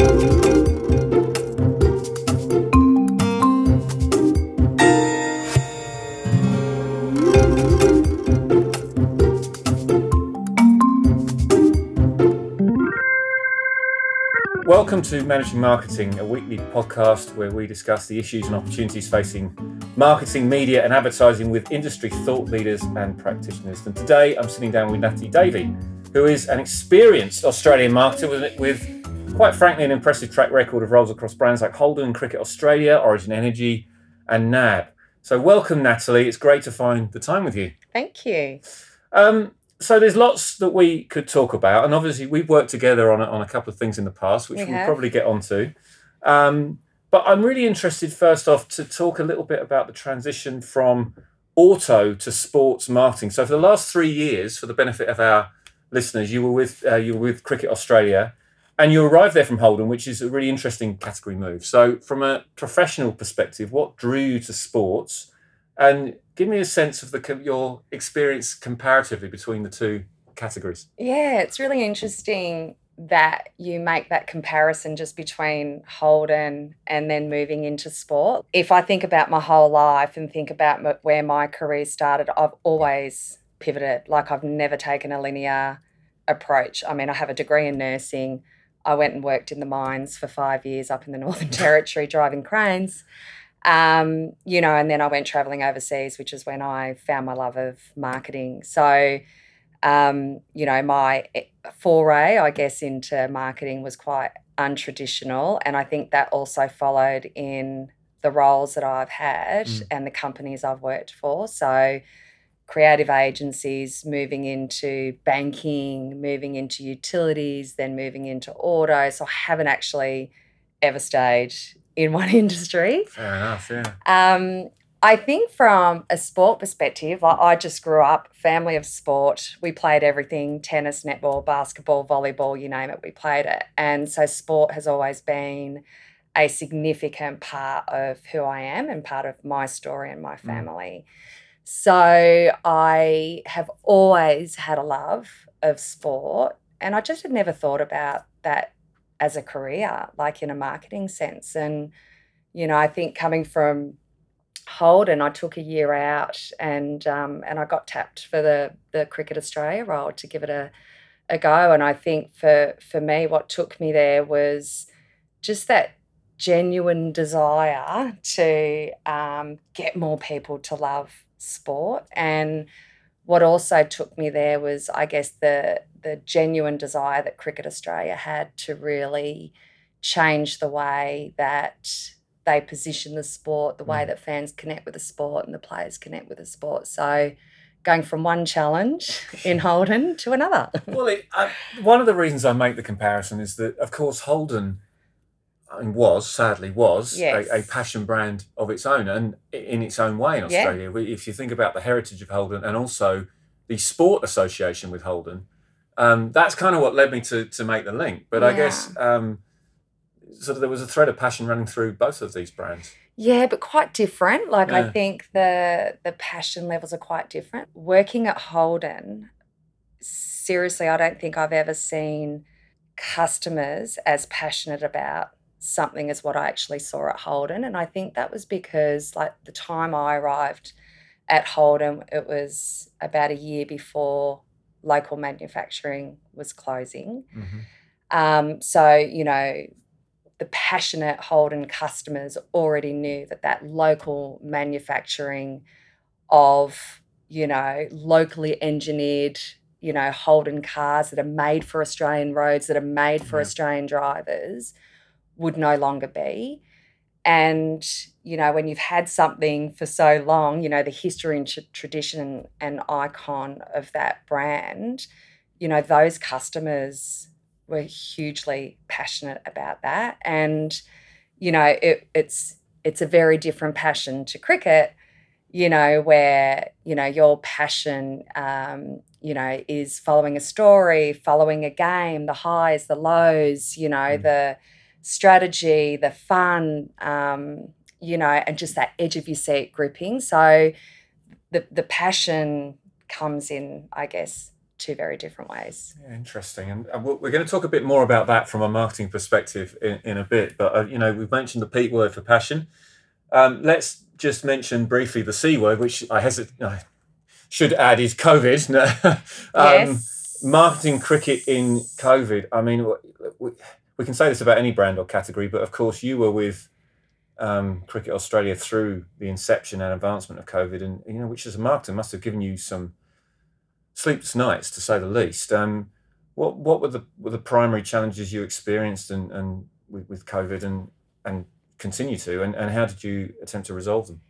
Welcome to Managing Marketing, a weekly podcast where we discuss the issues and opportunities facing marketing, media, and advertising with industry thought leaders and practitioners. And today I'm sitting down with Natalie Davey, who is an experienced Australian marketer with, with quite frankly, an impressive track record of roles across brands like Holden, Cricket Australia, Origin Energy, and NAB. So, welcome, Natalie. It's great to find the time with you. Thank you. Um, so there's lots that we could talk about, and obviously we've worked together on a, on a couple of things in the past, which we will probably get onto. Um, but I'm really interested, first off, to talk a little bit about the transition from auto to sports marketing. So for the last three years, for the benefit of our listeners, you were with uh, you were with Cricket Australia, and you arrived there from Holden, which is a really interesting category move. So from a professional perspective, what drew you to sports? And give me a sense of the your experience comparatively between the two categories. Yeah, it's really interesting that you make that comparison just between Holden and then moving into sport. If I think about my whole life and think about where my career started, I've always pivoted. Like I've never taken a linear approach. I mean, I have a degree in nursing. I went and worked in the mines for five years up in the Northern Territory driving cranes. Um, you know, and then I went traveling overseas, which is when I found my love of marketing. So, um, you know, my eh, foray, I guess, into marketing was quite untraditional. And I think that also followed in the roles that I've had mm. and the companies I've worked for. So, creative agencies moving into banking, moving into utilities, then moving into auto. So, I haven't actually ever stayed in one industry. Fair enough, yeah. Um, I think from a sport perspective, I, I just grew up family of sport. We played everything tennis, netball, basketball, volleyball, you name it, we played it. And so sport has always been a significant part of who I am and part of my story and my mm. family. Mm. So I have always had a love of sport and I just had never thought about that as a career, like in a marketing sense. And, you know, I think coming from Holden, I took a year out and um, and I got tapped for the the Cricket Australia role to give it a a go. And I think for for me, what took me there was just that genuine desire to um, get more people to love sport. And what also took me there was, I guess, the the genuine desire that Cricket Australia had to really change the way that they position the sport, the way mm. that fans connect with the sport and the players connect with the sport. So going from one challenge in Holden to another. well, it, uh, one of the reasons I make the comparison is that, of course, Holden and was sadly was yes. a, a, passion brand of its own and in its own way in Australia. Yeah. If you think about the heritage of Holden and also the sport association with Holden, um, that's kind of what led me to to make the link. But yeah. I guess um, sort of there was a thread of passion running through both of these brands. Yeah, but quite different. Like yeah. I think the the passion levels are quite different. Working at Holden, seriously, I don't think I've ever seen customers as passionate about something as what I actually saw at Holden. And I think that was because like the time I arrived at Holden, it was about a year before local manufacturing was closing. Mm-hmm. Um, so, you know, the passionate Holden customers already knew that that local manufacturing of, you know, locally engineered, you know, Holden cars that are made for Australian roads, that are made for yeah. Australian drivers would no longer be. And, you know, when you've had something for so long, you know, the history and tradition and icon of that brand, you know, those customers were hugely passionate about that. And, you know, it, it's it's a very different passion to cricket, you know, where, you know, your passion um, you know, is following a story, following a game, the highs, the lows, you know, mm. the strategy, the fun, um, you know, and just that edge of your seat gripping. So the the passion comes in, I guess, two very different ways. Yeah, interesting. And we're going to talk a bit more about that from a marketing perspective in, in a bit. But, uh, you know, we've mentioned the P word for passion. Um, let's just mention briefly the C word, which I hesitate, I should add is COVID. um, yes. Marketing cricket in COVID. I mean, we, we can say this about any brand or category, but of course, you were with um, Cricket Australia through the inception and advancement of COVID, and you know, which as a marketer must have given you some sleepless nights, to say the least. Um, what what were the were the primary challenges you experienced and, and with, with COVID and and continue to, and, and how did you attempt to resolve them?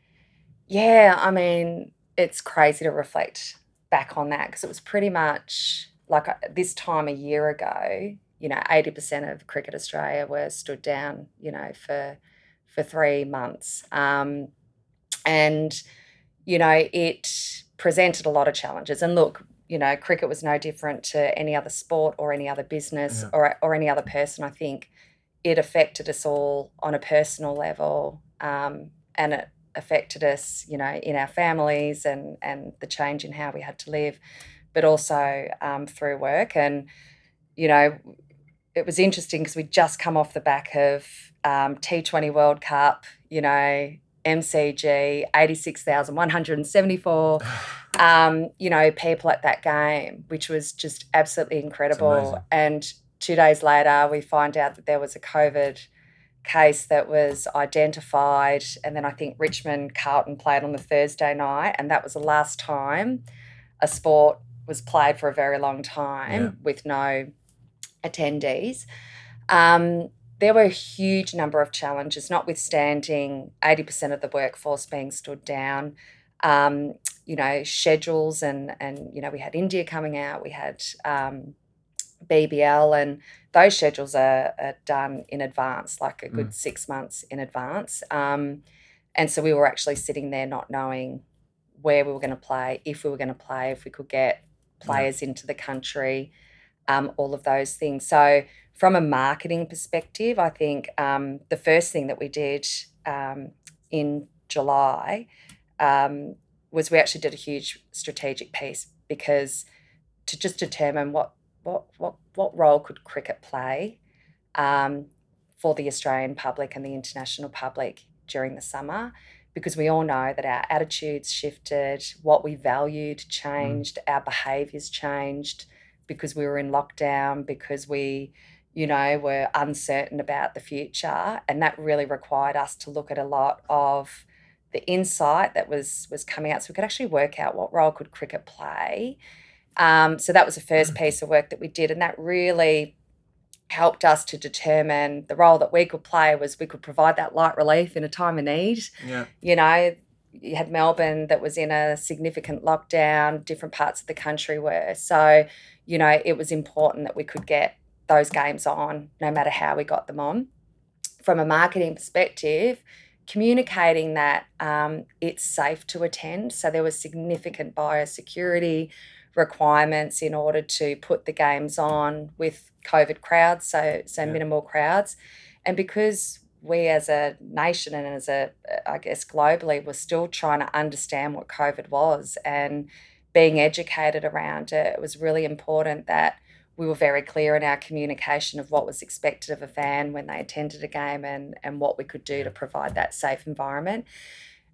Yeah, I mean, it's crazy to reflect back on that because it was pretty much like uh, this time a year ago. You know, eighty percent of Cricket Australia were stood down. You know, for for three months. Um, and, you know, it presented a lot of challenges. And look, you know, cricket was no different to any other sport or any other business yeah. or, or any other person. I think it affected us all on a personal level um, and it affected us, you know, in our families and, and the change in how we had to live, but also um, through work. And, you know, it was interesting because we'd just come off the back of um, T20 World Cup, you know, MCG, 86,174, um, you know, people at that game, which was just absolutely incredible. And two days later, we find out that there was a COVID case that was identified. And then I think Richmond Carlton played on the Thursday night. And that was the last time a sport was played for a very long time yeah. with no attendees. Um, there were a huge number of challenges, notwithstanding 80% of the workforce being stood down. Um, you know, schedules and and you know, we had India coming out, we had um, BBL, and those schedules are, are, done in advance, like a good mm. six months in advance. Um, and so we were actually sitting there not knowing where we were going to play, if we were going to play, if we could get players yeah. into the country, um, all of those things. So from a marketing perspective, I think um, the first thing that we did um, in July um, was we actually did a huge strategic piece because to just determine what what what what role could cricket play um, for the Australian public and the international public during the summer because we all know that our attitudes shifted, what we valued mm. changed, mm. our behaviours changed because we were in lockdown, because we you know, were uncertain about the future. And that really required us to look at a lot of the insight that was was coming out so we could actually work out what role could cricket play. Um, so that was the first mm. piece of work that we did. And that really helped us to determine the role that we could play was we could provide that light relief in a time of need. Yeah. You know, you had Melbourne that was in a significant lockdown, different parts of the country were. So, you know, it was important that we could get those games on, no matter how we got them on. From a marketing perspective, communicating that um, it's safe to attend. So there was significant biosecurity requirements in order to put the games on with COVID crowds, so so yeah. minimal crowds, and because we as a nation and as a I guess globally were still trying to understand what COVID was and being educated around it, it was really important that we were very clear in our communication of what was expected of a fan when they attended a game and, and what we could do to provide that safe environment.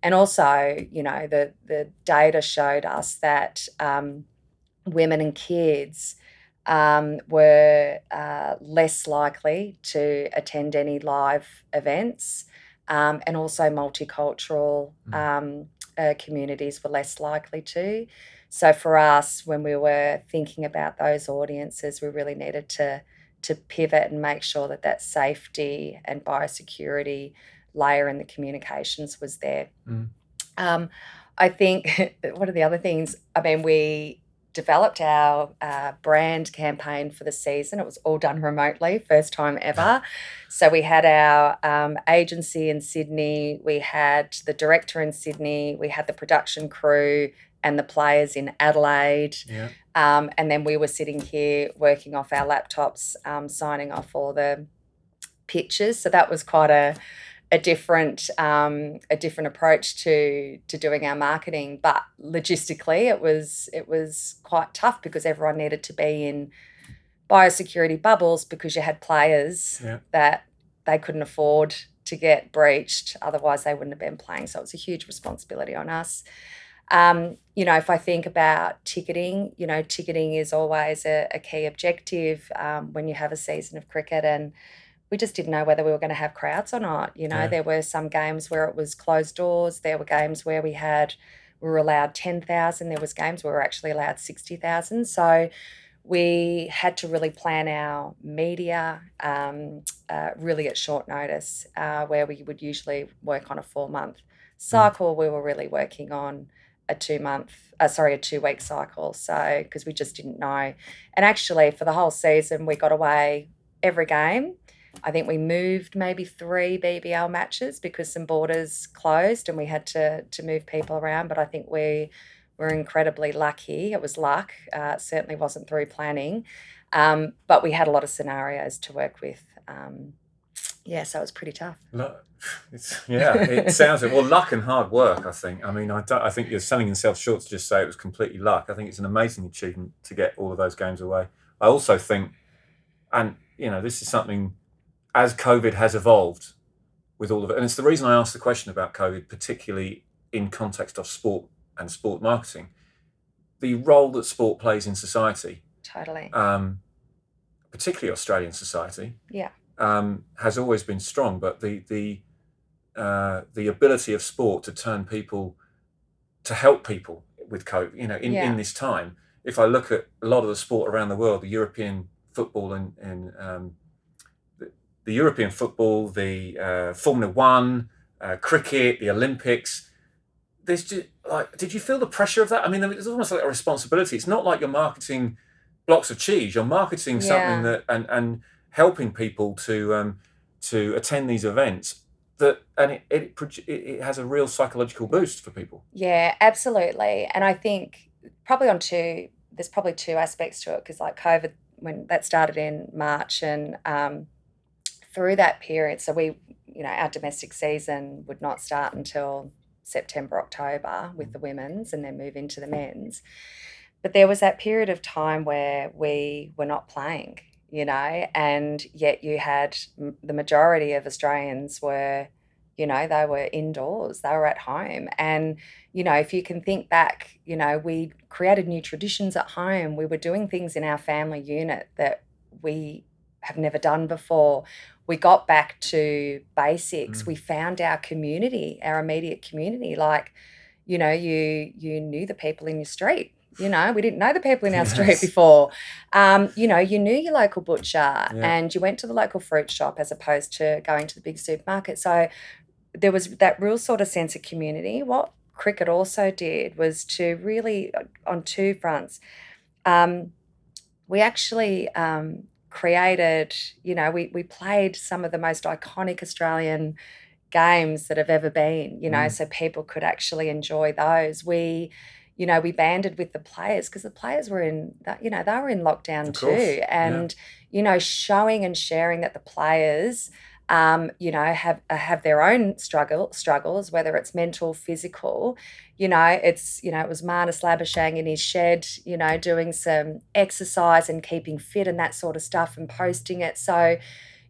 And also, you know, the, the data showed us that um, women and kids um, were uh, less likely to attend any live events. Um, and also, multicultural mm. um, uh, communities were less likely to. So for us, when we were thinking about those audiences, we really needed to to pivot and make sure that that safety and biosecurity layer in the communications was there. Mm. Um, I think what are the other things? I mean, we developed our uh, brand campaign for the season. It was all done remotely, first time ever. So we had our um, agency in Sydney, we had the director in Sydney, we had the production crew, and the players in Adelaide. Yeah. Um, and then we were sitting here working off our laptops, um, signing off all the pictures. So that was quite a a different um, a different approach to to doing our marketing. But logistically, it was it was quite tough because everyone needed to be in biosecurity bubbles because you had players yeah. that they couldn't afford to get breached. Otherwise, they wouldn't have been playing. So it was a huge responsibility on us. Um, you know, if I think about ticketing, you know, ticketing is always a, a key objective um, when you have a season of cricket and we just didn't know whether we were going to have crowds or not. You know, yeah. there were some games where it was closed doors. There were games where we had we were allowed ten thousand. There was games where we were actually allowed sixty thousand. So we had to really plan our media um, uh, really at short notice, uh, where we would usually work on a four month mm. cycle. Mm. We were really working on a two month, uh, sorry, a two week cycle. So, because we just didn't know. And actually, for the whole season, we got away every game. I think we moved maybe three BBL matches because some borders closed and we had to to move people around. But I think we were incredibly lucky. It was luck. Uh, certainly wasn't through planning, um, but we had a lot of scenarios to work with. Um, yeah, that was pretty tough. It's, yeah, it sounds like, well luck and hard work. I think. I mean, I don't, I think you're selling yourself short to just say it was completely luck. I think it's an amazing achievement to get all of those games away. I also think, and you know, this is something as COVID has evolved with all of it, and it's the reason I asked the question about COVID, particularly in context of sport and sport marketing, the role that sport plays in society. Totally. Um, particularly Australian society. Yeah um, has always been strong, but the the uh, the ability of sport to turn people to help people with COVID, you know, in, yeah. in this time. If I look at a lot of the sport around the world, the European football and, and um, the, the, European football, the uh, Formula One, uh, cricket, the Olympics. There's just like, did you feel the pressure of that? I mean, it's almost like a responsibility. It's not like you're marketing blocks of cheese. You're marketing yeah. something that and and helping people to um, to attend these events that and it, it it has a real psychological boost for people. Yeah absolutely. And i think probably on two there's probably two aspects to it because like covid when that started in march and um, through that period so we you know our domestic season would not start until september october with the women's and then move into the men's. But there was that period of time where we were not playing you know, and yet you had the majority of Australians were, you know, they were indoors, they were at home. And, you know, if you can think back, you know, we created new traditions at home. We were doing things in our family unit that we have never done before. We got back to basics. Mm. We found our community, our immediate community. Like, you know, you you knew the people in your street you know, we didn't know the people in our yes. street before. Um, you know, you knew your local butcher yeah. and you went to the local fruit shop as opposed to going to the big supermarket. So there was that real sort of sense of community. What cricket also did was to really, uh, on two fronts, um, we actually um, created, you know, we, we played some of the most iconic Australian games that have ever been, you know, mm. so people could actually enjoy those. We, you know, we banded with the players because the players were in that, you know, they were in lockdown too. And, yeah. you know, showing and sharing that the players, um, you know, have uh, have their own struggle struggles, whether it's mental, physical. You know, it's you know, it was Marnus Labuschagne in his shed, you know, doing some exercise and keeping fit and that sort of stuff and posting it. So,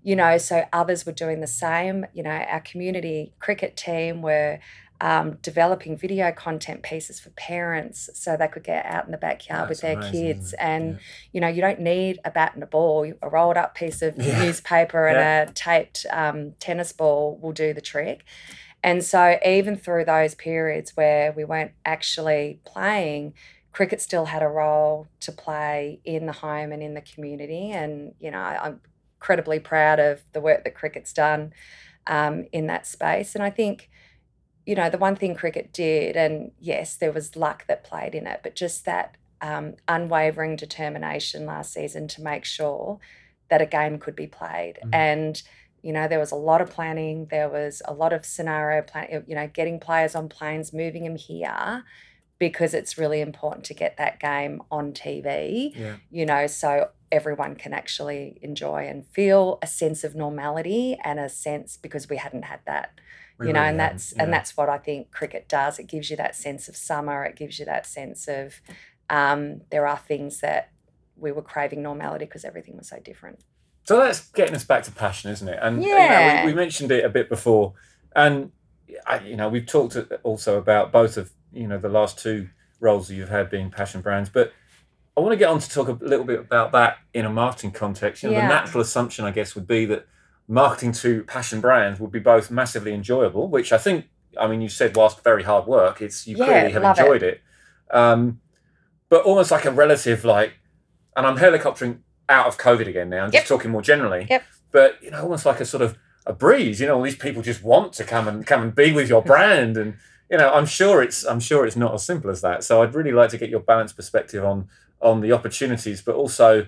you know, so others were doing the same. You know, our community cricket team were um, developing video content pieces for parents so they could get out in the backyard That's with their amazing, kids. And, yeah. you know, you don't need a bat and a ball. A rolled up piece of yeah. newspaper and yeah. a taped um, tennis ball will do the trick. And so, even through those periods where we weren't actually playing, cricket still had a role to play in the home and in the community. And, you know, I'm incredibly proud of the work that cricket's done um, in that space. And I think, you know, the one thing cricket did, and yes, there was luck that played in it, but just that um, unwavering determination last season to make sure that a game could be played. Mm. And, you know, there was a lot of planning, there was a lot of scenario planning, you know, getting players on planes, moving them here because it's really important to get that game on TV, yeah. you know, so everyone can actually enjoy and feel a sense of normality and a sense because we hadn't had that. We you know, really and that's yeah. and that's what I think cricket does. It gives you that sense of summer. It gives you that sense of um, there are things that we were craving normality because everything was so different. So that's getting us back to passion, isn't it? And yeah. You know, we, we mentioned it a bit before, and I, you know we've talked also about both of you know the last two roles that you've had being passion brands, but I want to get on to talk a little bit about that in a marketing context. You know, yeah. the natural assumption, I guess, would be that marketing to passion brands would be both massively enjoyable, which I think, I mean, you said whilst very hard work, it's you yeah, clearly have enjoyed it. it. Um, but almost like a relative, like, and I'm helicoptering out of COVID again now. I'm just talking more generally. Yep. But you know, almost like a sort of a breeze. You know, all these people just want to come and come and be with your brand, and you know, I'm sure it's I'm sure it's not as simple as that. So I'd really like to get your balanced perspective on on the opportunities, but also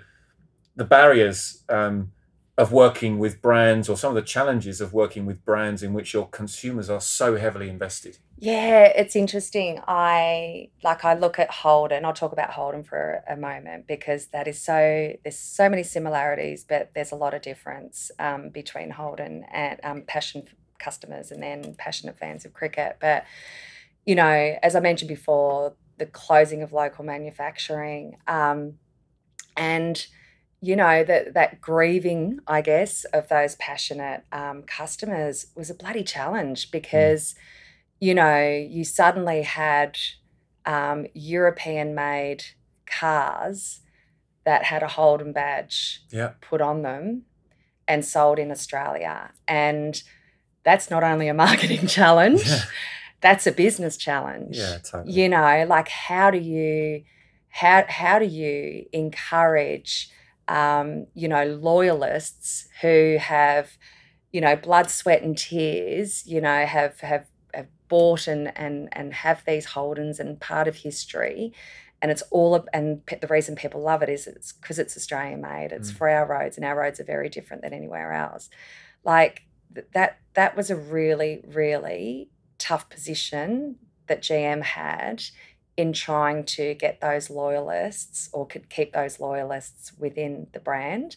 the barriers um, of working with brands or some of the challenges of working with brands in which your consumers are so heavily invested. Yeah, it's interesting. I like I look at Holden. I'll talk about Holden for a moment because that is so there's so many similarities, but there's a lot of difference um, between Holden and um, passion customers and then passionate fans of cricket. But you know, as I mentioned before, the closing of local manufacturing, um, and you know that that grieving, I guess, of those passionate um, customers was a bloody challenge because. Mm you know, you suddenly had um, European made cars that had a Holden badge yeah. put on them and sold in Australia. And that's not only a marketing challenge, yeah. that's a business challenge. Yeah, totally. You know, like how do you how how do you encourage um, you know, loyalists who have, you know, blood, sweat, and tears, you know, have have have bought and and and have these Holdens and part of history. And it's all and the reason people love it is it's because it's Australian made. It's mm. for our roads, and our roads are very different than anywhere else. Like that that was a really really tough position that GM had in trying to get those loyalists or could keep those loyalists within the brand.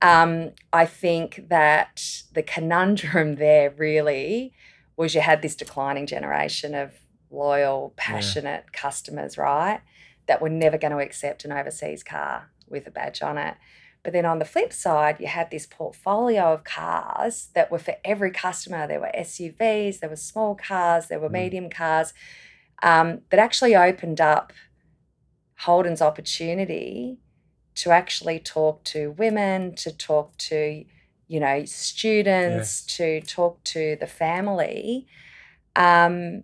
Um, I think that the conundrum there really was you had this declining generation of loyal, passionate yeah. customers, right? That were never going to accept an overseas car with a badge on it. But then on the flip side, you had this portfolio of cars that were for every customer. There were SUVs, there were small cars, there were mm. medium cars um, that actually opened up Holden's opportunity to actually talk to women, to talk to you know, students, yes. to talk to the family, um,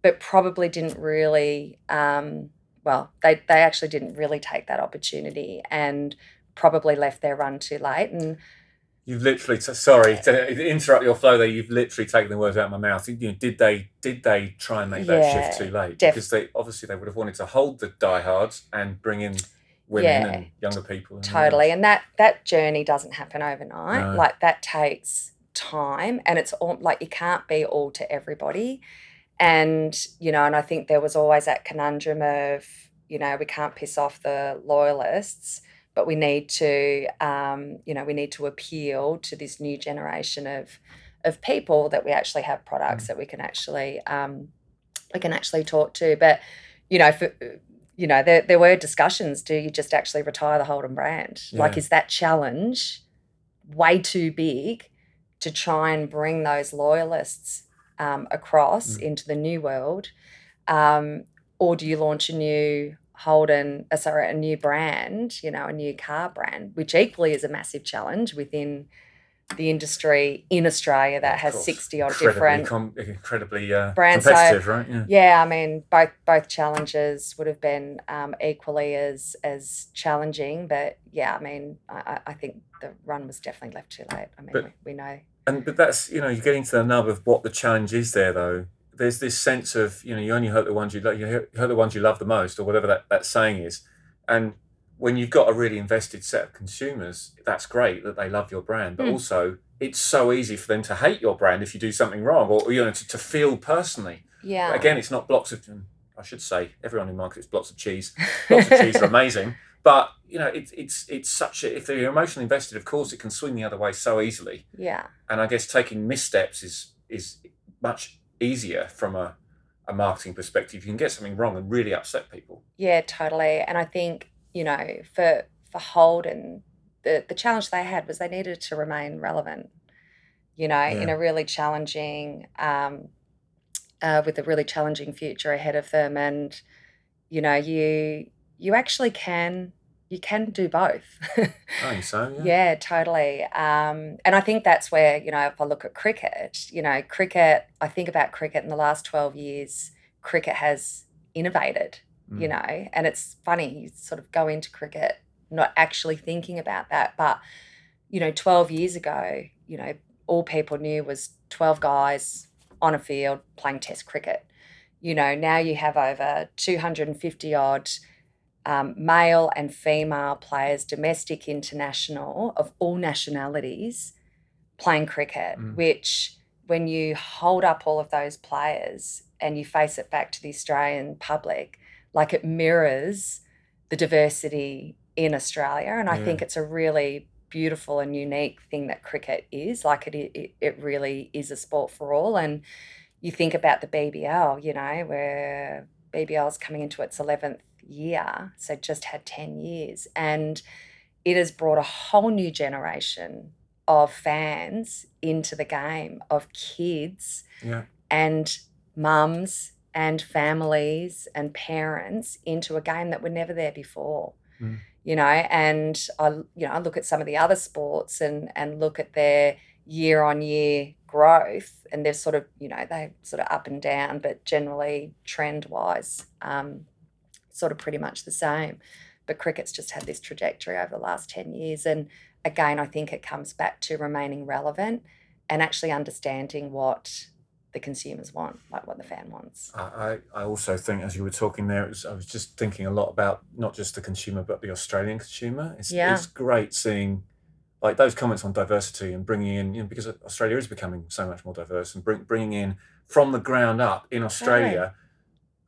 but probably didn't really, um, well, they, they actually didn't really take that opportunity and probably left their run too late. And You've literally, sorry to interrupt your flow there. You've literally taken the words out of my mouth. You know, did they did they try and make that yeah, shift too late? Def- because they obviously they would have wanted to hold the diehards and bring in women yeah, and younger people. totally. And that that journey doesn't happen overnight. No. Like that takes time and it's all like you can't be all to everybody. And, you know, and I think there was always that conundrum of, you know, we can't piss off the loyalists, but we need to um, you know, we need to appeal to this new generation of of people that we actually have products mm. that we can actually um, we can actually talk to. But you know, for you know, there, there were discussions do you just actually retire the Holden brand? Yeah. Like, is that challenge way too big to try and bring those loyalists um, across mm. into the new world? Um, or do you launch a new Holden, uh, sorry, a new brand, you know, a new car brand, which equally is a massive challenge within the industry in Australia that has sixty odd different com- incredibly uh, brands. Competitive, so, right? Yeah. yeah, I mean both both challenges would have been um, equally as as challenging, but yeah, I mean I, I think the run was definitely left too late. I mean but, we, we know. And but that's you know you're getting to the nub of what the challenge is there though. There's this sense of you know you only hurt the ones you love, you hurt the ones you love the most, or whatever that, that saying is, and when you've got a really invested set of consumers, that's great that they love your brand, but mm. also it's so easy for them to hate your brand if you do something wrong or, you know to, to feel personally. Yeah. Again, it's not blocks of I should say everyone who markets blocks of cheese, blocks of cheese are amazing. But you know, it's it's it's such a if they're emotionally invested, of course, it can swing the other way so easily. Yeah. And I guess taking missteps is is much easier from a a marketing perspective. You can get something wrong and really upset people. Yeah, totally. And I think you know for for Holden, the the challenge they had was they needed to remain relevant. You know, yeah. in a really challenging, um, uh, with a really challenging future ahead of them, and you know, you you actually can you can do both. I think so. Yeah, yeah totally. Um, and I think that's where you know if I look at cricket, you know, cricket. I think about cricket in the last twelve years. Cricket has innovated, mm. you know, and it's funny you sort of go into cricket not actually thinking about that, but you know, twelve years ago, you know, all people knew was twelve guys on a field playing Test cricket. You know, now you have over two hundred and fifty odd um, male and female players, domestic, international, of all nationalities, playing cricket, mm. which when you hold up all of those players and you face it back to the Australian public, like it mirrors the diversity in Australia. And I think it's a really beautiful and unique thing that cricket is. Like it, it, it really is a sport for all. And you think about the BBL, you know, where BBL is coming into its 11th year, so just had 10 years. And it has brought a whole new generation of fans into the game, of kids yeah. and mums and families and parents into a game that were never there before. Mm. You know, and I you know, I look at some of the other sports and and look at their year on year growth and they're sort of, you know, they sort of up and down, but generally trend wise, um, sort of pretty much the same. But cricket's just had this trajectory over the last 10 years. And again, I think it comes back to remaining relevant and actually understanding what the consumers want, like what the fan wants. I, I also think, as you were talking there, was, I was just thinking a lot about not just the consumer, but the Australian consumer. It's, yeah. it's great seeing like those comments on diversity and bringing in, you know, because Australia is becoming so much more diverse and bring, bringing in from the ground up in Australia.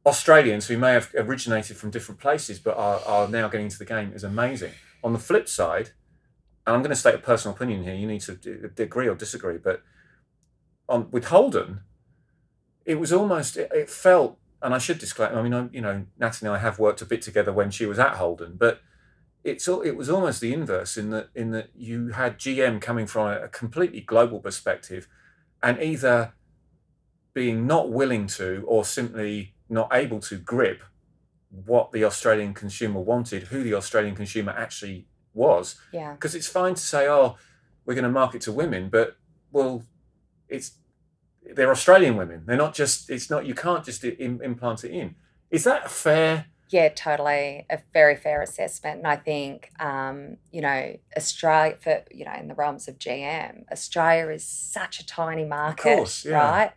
Australians who may have originated from different places but are, are now getting into the game is amazing. On the flip side, and I'm going to state a personal opinion here, you need to agree or disagree, but on with Holden, it was almost, it, it felt, and I should disclaim, I mean, I, you know, Natalie and I have worked a bit together when she was at Holden, but it's it was almost the inverse in that in that you had GM coming from a completely global perspective, and either being not willing to or simply not able to grip what the Australian consumer wanted, who the Australian consumer actually was. Yeah. Because it's fine to say, oh, we're going to market to women, but well, it's they're Australian women. They're not just. It's not. You can't just in, implant it in. Is that fair? Yeah, totally. A very fair assessment. And I think, um, you know, Australia, for, you know, in the realms of GM, Australia is such a tiny market, course, yeah. right?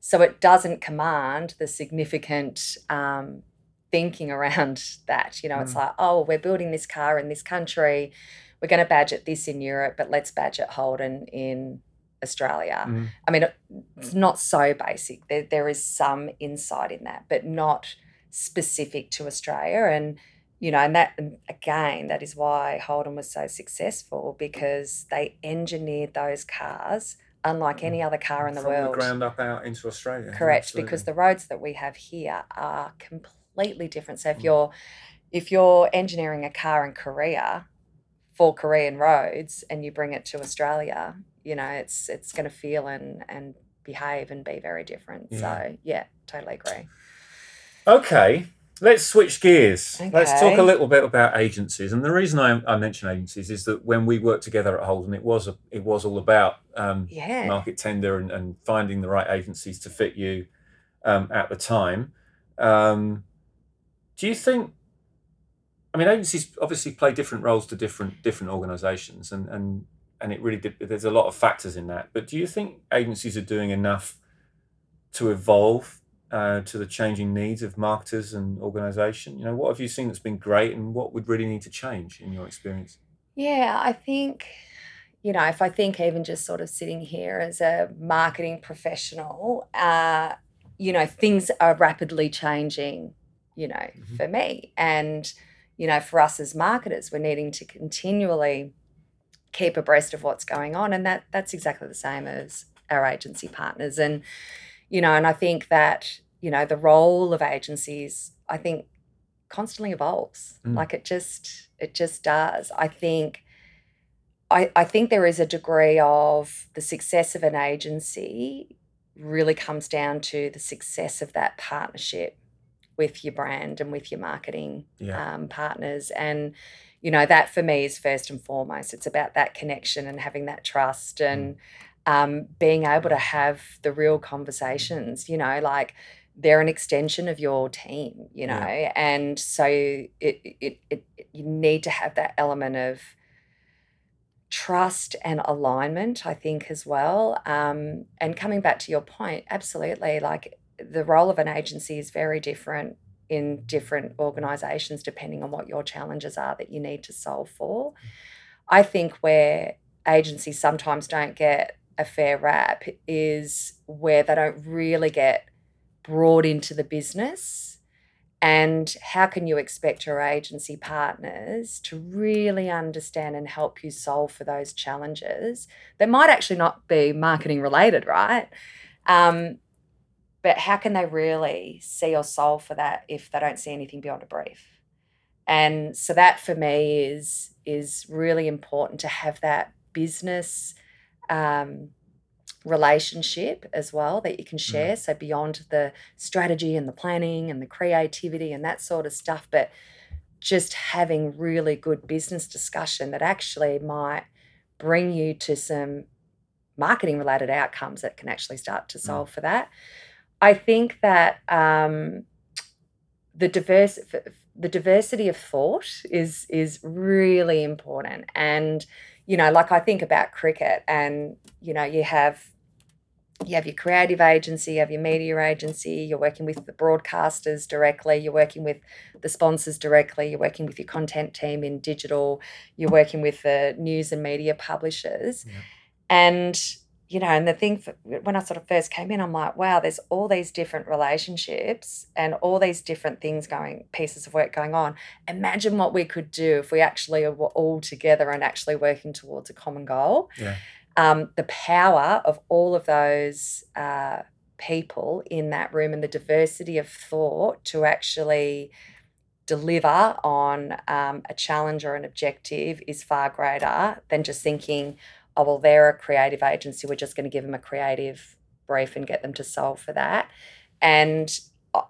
So it doesn't command the significant um, thinking around that. You know, mm. it's like, oh, we're building this car in this country. We're going to badge it this in Europe, but let's badge it Holden in Australia. Mm. I mean, it's not so basic. There, there is some insight in that, but not – specific to Australia. And, you know, and that, again, that is why Holden was so successful because they engineered those cars unlike any mm. other car in the From world. The ground up out into Australia. Correct, Absolutely. because the roads that we have here are completely different. So if mm. you're if you're engineering a car in Korea for Korean roads and you bring it to Australia, you know, it's it's going to feel and and behave and be very different. Yeah. So yeah, totally agree. Okay, let's switch gears. Okay. Let's talk a little bit about agencies. And the reason I, I mention agencies is that when we worked together at Holden, it was a, it was all about um, yeah. market tender and, and, finding the right agencies to fit you um, at the time. Um, do you think? I mean, agencies obviously play different roles to different different organisations, and and and it really did, there's a lot of factors in that. But do you think agencies are doing enough to evolve uh, to the changing needs of marketers and organisation? You know, what have you seen that's been great, and what would really need to change in your experience? Yeah, I think, you know, if I think even just sort of sitting here as a marketing professional, uh, you know, things are rapidly changing, you know, mm-hmm. for me. And, you know, for us as marketers, we're needing to continually keep abreast of what's going on. And that that's exactly the same as our agency partners. And, you know, and I think that, you know, the role of agencies, I think constantly evolves. Mm. Like it just it just does. I think I, I think there is a degree of the success of an agency really comes down to the success of that partnership with your brand and with your marketing yeah. um, partners. And, you know, that for me is first and foremost. It's about that connection and having that trust mm. and um, being able to have the real conversations, you know, like they're an extension of your team, you know, yeah. and so it, it, it, you need to have that element of trust and alignment, I think, as well. Um, and coming back to your point, absolutely, like the role of an agency is very different in different organizations depending on what your challenges are that you need to solve for. I think where agencies sometimes don't get a fair rap is where they don't really get brought into the business and how can you expect your agency partners to really understand and help you solve for those challenges that might actually not be marketing related, right? Um, but how can they really see or solve for that if they don't see anything beyond a brief? And so that for me is is really important to have that business um, relationship as well that you can mm. share. Mm. So beyond the strategy and the planning and the creativity and that sort of stuff, but just having really good business discussion that actually might bring you to some marketing related outcomes that can actually start to mm. solve mm. for that. I think that um, the diverse the diversity of thought is is really important and you know like i think about cricket and you know you have you have your creative agency, you have your media agency, you're working with the broadcasters directly, you're working with the sponsors directly, you're working with your content team in digital, you're working with the news and media publishers. Yeah. And, you know, and the thing for, when I sort of first came in, I'm like, wow, there's all these different relationships and all these different things going, pieces of work going on. Imagine what we could do if we actually were all together and actually working towards a common goal. Yeah um, the power of all of those uh, people in that room and the diversity of thought to actually deliver on um, a challenge or an objective is far greater than just thinking, oh, well, they're a creative agency. We're just going to give them a creative brief and get them to solve for that. And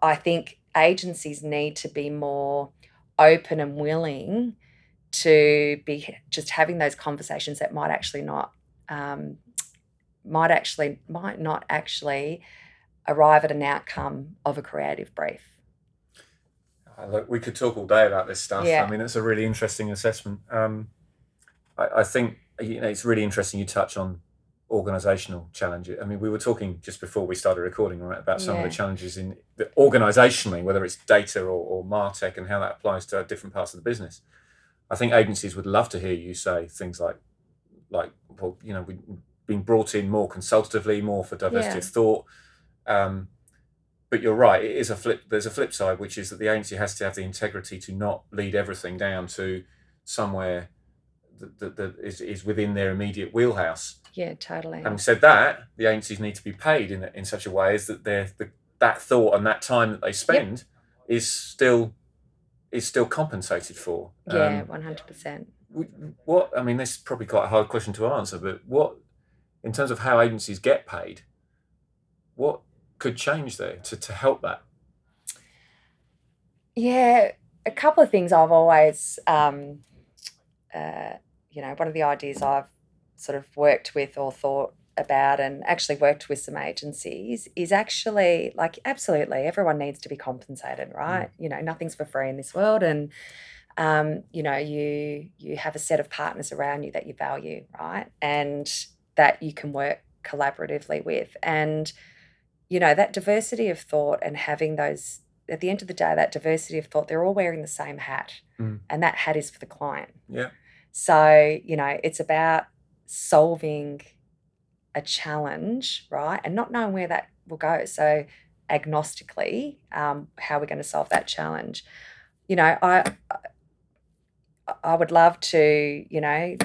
I think agencies need to be more open and willing to be just having those conversations that might actually not um, might actually might not actually arrive at an outcome of a creative brief. Uh, look, we could talk all day about this stuff. Yeah. I mean, it's a really interesting assessment. Um, I, I, think you know it's really interesting you touch on organizational challenges. I mean, we were talking just before we started recording right about some yeah. of the challenges in the organizationally, whether it's data or, or Martech and how that applies to different parts of the business. I think agencies would love to hear you say things like like well, you know, we've been brought in more consultatively, more for diversity yeah. of thought. Um, but you're right. It is a flip. There's a flip side, which is that the agency has to have the integrity to not lead everything down to somewhere that, that, that is, is within their immediate wheelhouse. Yeah, totally. Having said that, the agencies need to be paid in in such a way as that their the, that thought and that time that they spend yep. is still is still compensated for. Yeah, um, one hundred percent what I mean, this is probably quite a hard question to answer, but what, in terms of how agencies get paid, what could change there to, to help that? Yeah, a couple of things I've always, um, uh, you know, one of the ideas I've sort of worked with or thought about and actually worked with some agencies is actually like absolutely everyone needs to be compensated right mm. you know nothing's for free in this world and um, you know, you you have a set of partners around you that you value, right? And that you can work collaboratively with. And, you know, that diversity of thought and having those at the end of the day, that diversity of thought, they're all wearing the same hat. Mm. And that hat is for the client. Yeah. So, you know, it's about solving a challenge, right? And not knowing where that will go. So agnostically um, how are we're going to solve that challenge. You know, I I would love to, you know,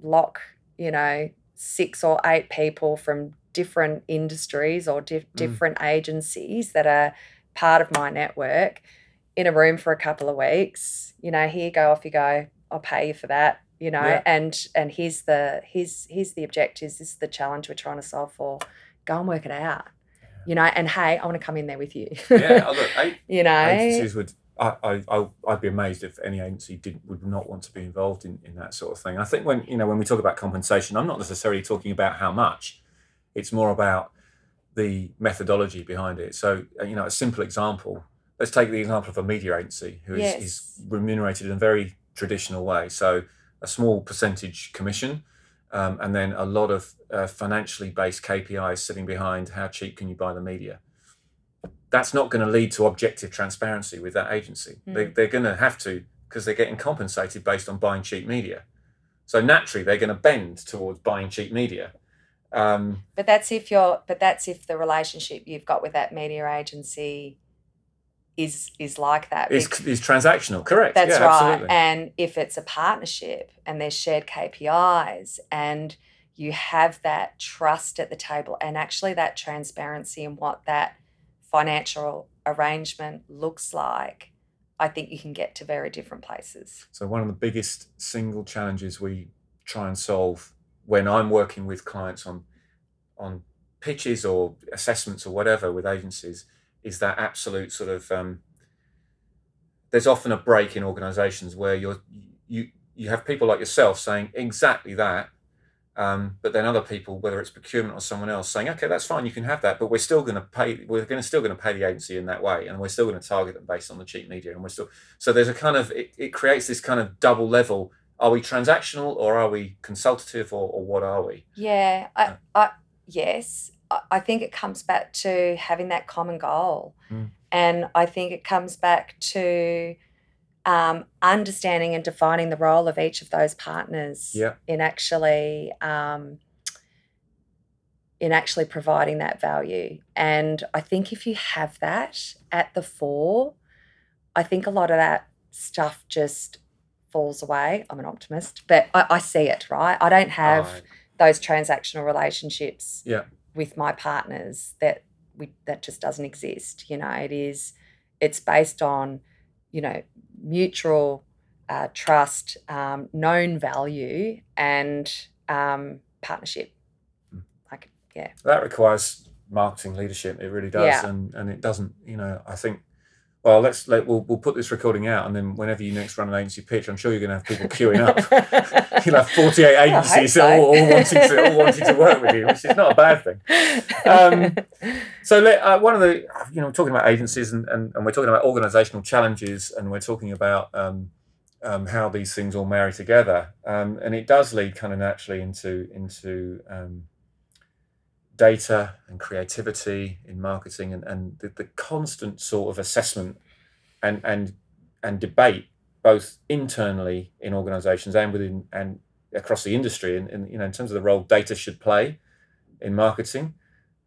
lock, you know, six or eight people from different industries or di- mm. different agencies that are part of my network in a room for a couple of weeks. You know, here you go, off you go. I'll pay you for that. You know, yeah. and and here's the here's here's the objectives. This is the challenge we're trying to solve for. Go and work it out. You know, and hey, I want to come in there with you. yeah, look, I, you know, agencies would I, I, I'd be amazed if any agency didn't would not want to be involved in, in that sort of thing. I think when you know when we talk about compensation, I'm not necessarily talking about how much. It's more about the methodology behind it. So uh, you know, a simple example. Let's take the example of a media agency who is, yes. is remunerated in a very traditional way. So a small percentage commission, um, and then a lot of uh, financially based KPIs sitting behind how cheap can you buy the media that's not going to lead to objective transparency with that agency. Mm. They, they're going to have to because they're getting compensated based on buying cheap media. So naturally, they're going to bend towards buying cheap media. Um, but that's if you're. But that's if the relationship you've got with that media agency is is like that. Is, is transactional, correct? That's yeah, right. Absolutely. And if it's a partnership and there's shared KPIs and you have that trust at the table and actually that transparency and what that financial arrangement looks like, I think you can get to very different places. So, one of the biggest single challenges we try and solve when I'm working with clients on on pitches or assessments or whatever with agencies is that absolute sort of um, there's often a break in organizations where you're you you have people like yourself saying exactly that um, but then other people, whether it's procurement or someone else, saying, "Okay, that's fine, you can have that, but we're still going to pay. We're going to still going to pay the agency in that way, and we're still going to target them based on the cheap media, and we're still." So there's a kind of it, it creates this kind of double level. Are we transactional or are we consultative or, or what are we? Yeah, I, I yes, I think it comes back to having that common goal, mm. and I think it comes back to um, understanding and defining the role of each of those partners yeah. in actually um, in actually providing that value. And I think if you have that at the fore, I think a lot of that stuff just falls away. I'm an optimist, but I, I see it, right? I don't have right. those transactional relationships yeah. With my partners that we that just doesn't exist. You know, it is it's based on, you know, mutual uh, trust, um, known value, and um, partnership. Hmm. Like, yeah. That requires marketing leadership. It really does, yeah. and and it doesn't. You know, I think. Well, let's let we'll, we'll put this recording out, and then whenever you next run an agency pitch, I'm sure you're going to have people queuing up. You'll have 48 agencies so. all, all, wanting to all wanting to work with you, which is not a bad thing. Um, so let, uh, one of the you know we're talking about agencies and, and, and we're talking about organisational challenges, and we're talking about um, um, how these things all marry together, um, and it does lead kind of naturally into into um, data and creativity in marketing and, and the, the constant sort of assessment and and and debate both internally in organizations and within and across the industry and, and you know in terms of the role data should play in marketing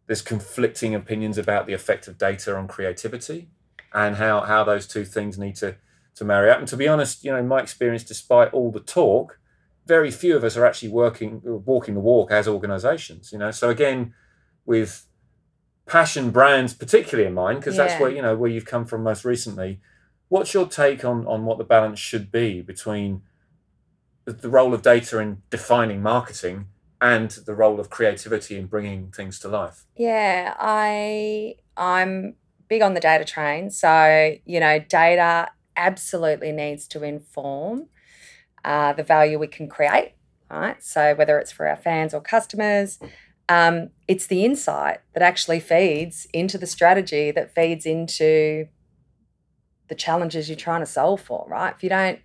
there's conflicting opinions about the effect of data on creativity and how how those two things need to to marry up. And to be honest you know in my experience despite all the talk very few of us are actually working walking the walk as organizations you know? So again with passion brands particularly in mind because yeah. that's where you know where you've come from most recently. What's your take on on what the balance should be between the role of data in defining marketing and the role of creativity in bringing things to life? Yeah i i'm big on the data train. So you know data absolutely needs to inform uh, the value we can create right? So whether it's for our fans or customers um, it's the insight that actually feeds into the strategy that feeds into the challenges you're trying to solve for, right? If you don't,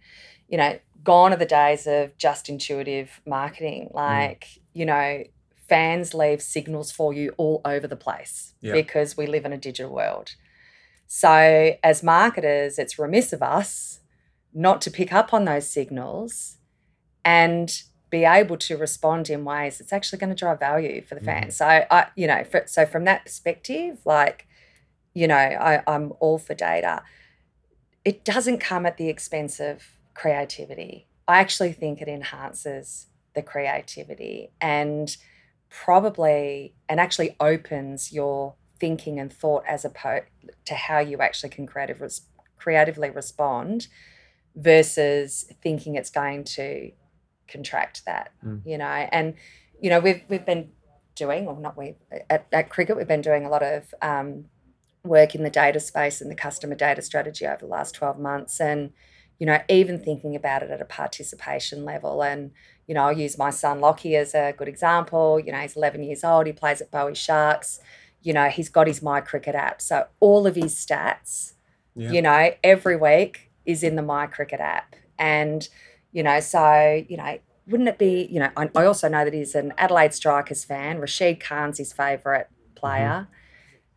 you know, gone are the days of just intuitive marketing. Mm. Like, mm. you know, fans leave signals for you all over the place yep. because we live in a digital world. So, as marketers, it's remiss of us not to pick up on those signals and be able to respond in ways that's actually going to drive value for the fans. Mm. So I, you know, for, so from that perspective, like you know, I, I'm all for data. It doesn't come at the expense of creativity. I actually think it enhances the creativity and probably and actually opens your thinking and thought as opposed to how you actually can creative res- creatively respond versus thinking it's going to contract that mm. you know and you know we've we've been doing or not we at, at cricket we've been doing a lot of um, work in the data space and the customer data strategy over the last 12 months and you know even thinking about it at a participation level and you know i'll use my son lockie as a good example you know he's 11 years old he plays at bowie sharks you know he's got his my cricket app so all of his stats yeah. you know every week is in the my cricket app and you know so you know wouldn't it be you know i, I also know that he's an adelaide strikers fan rashid khan's his favorite player mm-hmm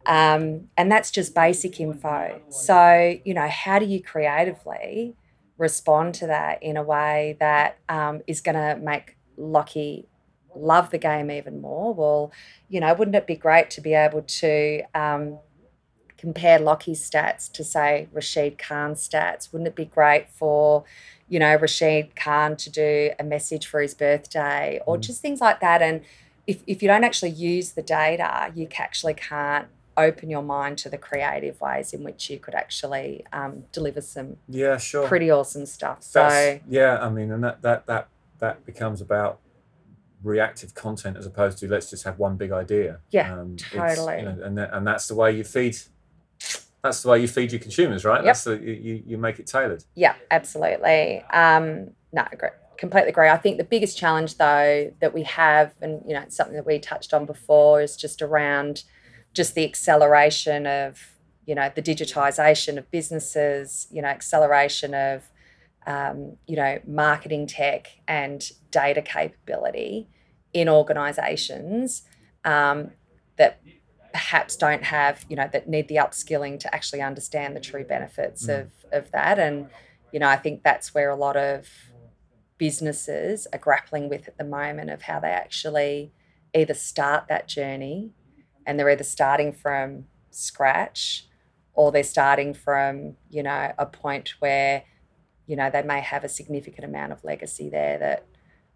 um, and that's just basic info. So, you know, how do you creatively respond to that in a way that um, is going to make Lockie love the game even more? Well, you know, wouldn't it be great to be able to um, compare Lockie's stats to, say, Rashid Khan's stats? Wouldn't it be great for, you know, Rashid Khan to do a message for his birthday or mm. just things like that? And if, if you don't actually use the data, you actually can't open your mind to the creative ways in which you could actually um, deliver some yeah sure pretty awesome stuff so That's, yeah i mean and that that that that becomes about reactive content as opposed to let's just have one big idea yeah um, totally you know, and, that, and that's the way you feed that's the way you feed your consumers right? Yep. that's the you, you make it tailored. Yeah absolutely. Um no agree completely agree. I think the biggest challenge though that we have and you know it's something that we touched on before is just around just the acceleration of you know the digitization of businesses you know acceleration of um, you know marketing tech and data capability in organizations um, that perhaps don't have you know that need the upskilling to actually understand the true benefits mm. of of that and you know i think that's where a lot of businesses are grappling with at the moment of how they actually either start that journey and they're either starting from scratch or they're starting from you know a point where you know they may have a significant amount of legacy there that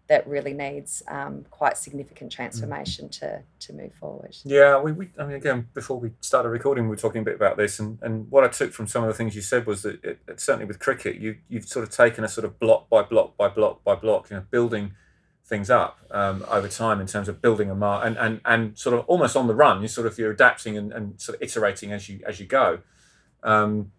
that really needs um, quite significant transformation to to move forward. Yeah, we, we I mean again before we started recording we were talking a bit about this and, and what I took from some of the things you said was that it, it, certainly with cricket you you've sort of taken a sort of block by block by block by block you know building things up um, over time in terms of building a mark and, and and sort of almost on the run you sort of you're adapting and, and sort of iterating as you as you go um,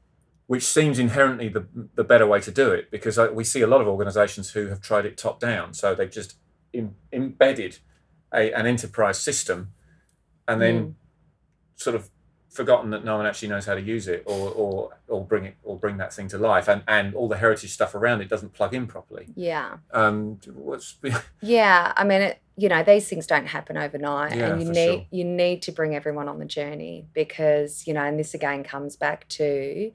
which seems inherently the, the better way to do it because we see a lot of organizations who have tried it top down so they've just embedded a, an enterprise system and then mm. sort of forgotten that no one actually knows how to use it or or or bring it or bring that thing to life and and all the heritage stuff around it doesn't plug in properly yeah um what's yeah i mean it, you know these things don't happen overnight yeah, and you need sure. you need to bring everyone on the journey because you know and this again comes back to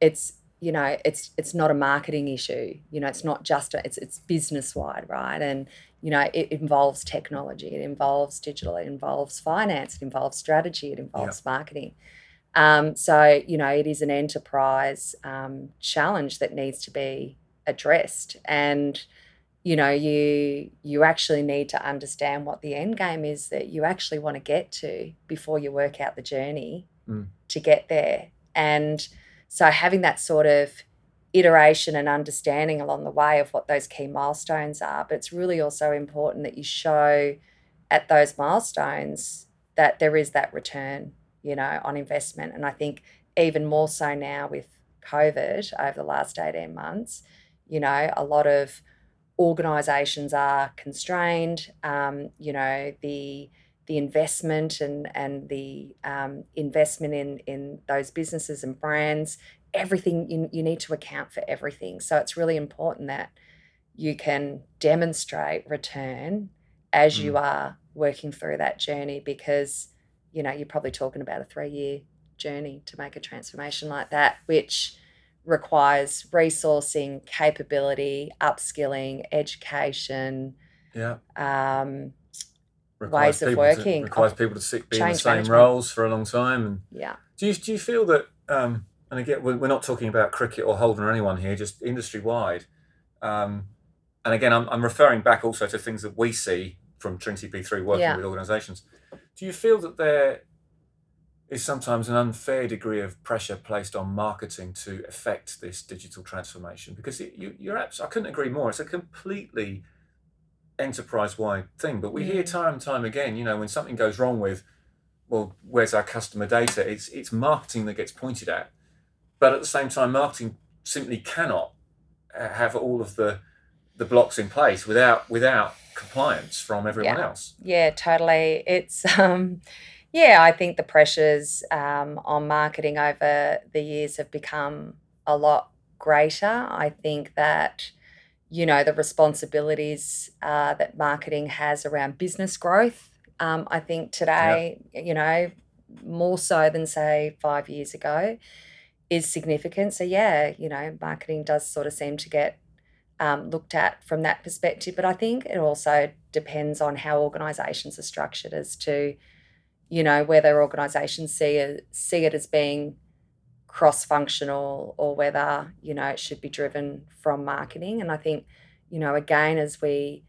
it's you know it's it's not a marketing issue you know it's not just a, it's it's business wide right and you know it involves technology it involves digital it involves finance it involves strategy it involves yeah. marketing um, so you know it is an enterprise um, challenge that needs to be addressed and you know you you actually need to understand what the end game is that you actually want to get to before you work out the journey mm. to get there and so having that sort of iteration and understanding along the way of what those key milestones are. But it's really also important that you show at those milestones that there is that return, you know, on investment. And I think even more so now with COVID over the last 18 months, you know, a lot of organizations are constrained. Um, you know, the the investment and and the um, investment in in those businesses and brands everything you, you need to account for everything so it's really important that you can demonstrate return as mm. you are working through that journey because you know you're probably talking about a three year journey to make a transformation like that which requires resourcing capability upskilling education yeah um, ways of working to, requires people to sit be in the same management. roles for a long time and yeah Do you do you feel that? Um, and again, we're not talking about cricket or Holden or anyone here, just industry wide. Um, and again, I'm, I'm referring back also to things that we see from Trinity P3 working yeah. with organisations. Do you feel that there is sometimes an unfair degree of pressure placed on marketing to affect this digital transformation? Because it, you, you're abs- I couldn't agree more. It's a completely enterprise-wide thing, but we hear time and time again, you know, when something goes wrong with, well, where's our customer data? It's it's marketing that gets pointed at, but at the same time, marketing simply cannot uh, have all of the the blocks in place without without compliance from everyone yeah. else. Yeah, totally. It's um yeah, I think the pressures um, on marketing over the years have become a lot greater. I think that you know the responsibilities uh, that marketing has around business growth. Um, I think today, yep. you know, more so than say five years ago, is significant. So yeah, you know, marketing does sort of seem to get um, looked at from that perspective. But I think it also depends on how organisations are structured as to, you know, whether organisations see it, see it as being cross-functional or whether you know it should be driven from marketing. And I think, you know, again as we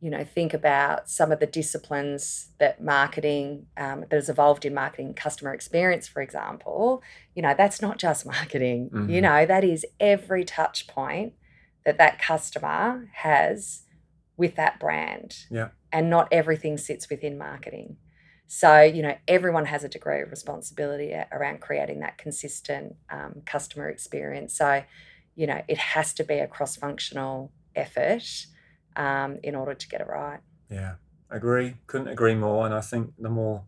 you know think about some of the disciplines that marketing um, that has evolved in marketing customer experience for example you know that's not just marketing mm-hmm. you know that is every touch point that that customer has with that brand. Yeah. And not everything sits within marketing. So, you know, everyone has a degree of responsibility around creating that consistent um, customer experience. So, you know, it has to be a cross functional effort um, in order to get it right. Yeah, agree. Couldn't agree more. And I think the more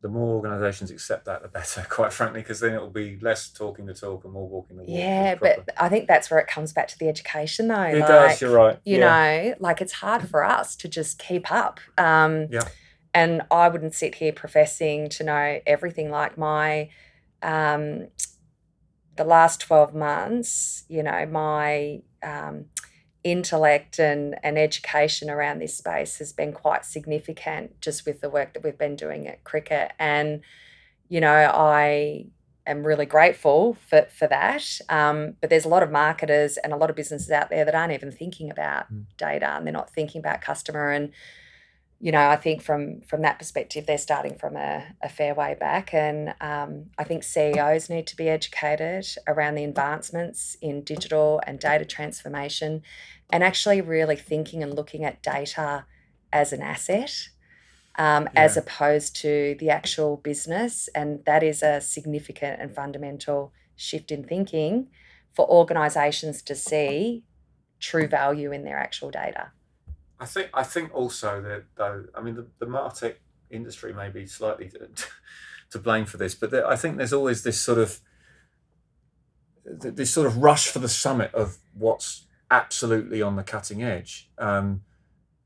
the more organisations accept that, the better, quite frankly, because then it will be less talking the talk and more walking the walk. Yeah, but I think that's where it comes back to the education, though. It like, does. You're right. You yeah. know, like it's hard for us to just keep up. Um, yeah. And I wouldn't sit here professing to know everything. Like my, um, the last twelve months, you know, my um, intellect and, and education around this space has been quite significant just with the work that we've been doing at cricket. And, you know, I am really grateful for, for that. Um, but there's a lot of marketers and a lot of businesses out there that aren't even thinking about mm. data and they're not thinking about customer and you know, I think from from that perspective, they're starting from a, a fair way back, and um, I think CEOs need to be educated around the advancements in digital and data transformation, and actually really thinking and looking at data as an asset. Um, yeah. As opposed to the actual business. And that is a significant and fundamental shift in thinking for organizations to see true value in their actual data. I think I think also that though I mean the, the Martech industry may be slightly to, to blame for this, but there, I think there's always this sort of this sort of rush for the summit of what's absolutely on the cutting edge, um,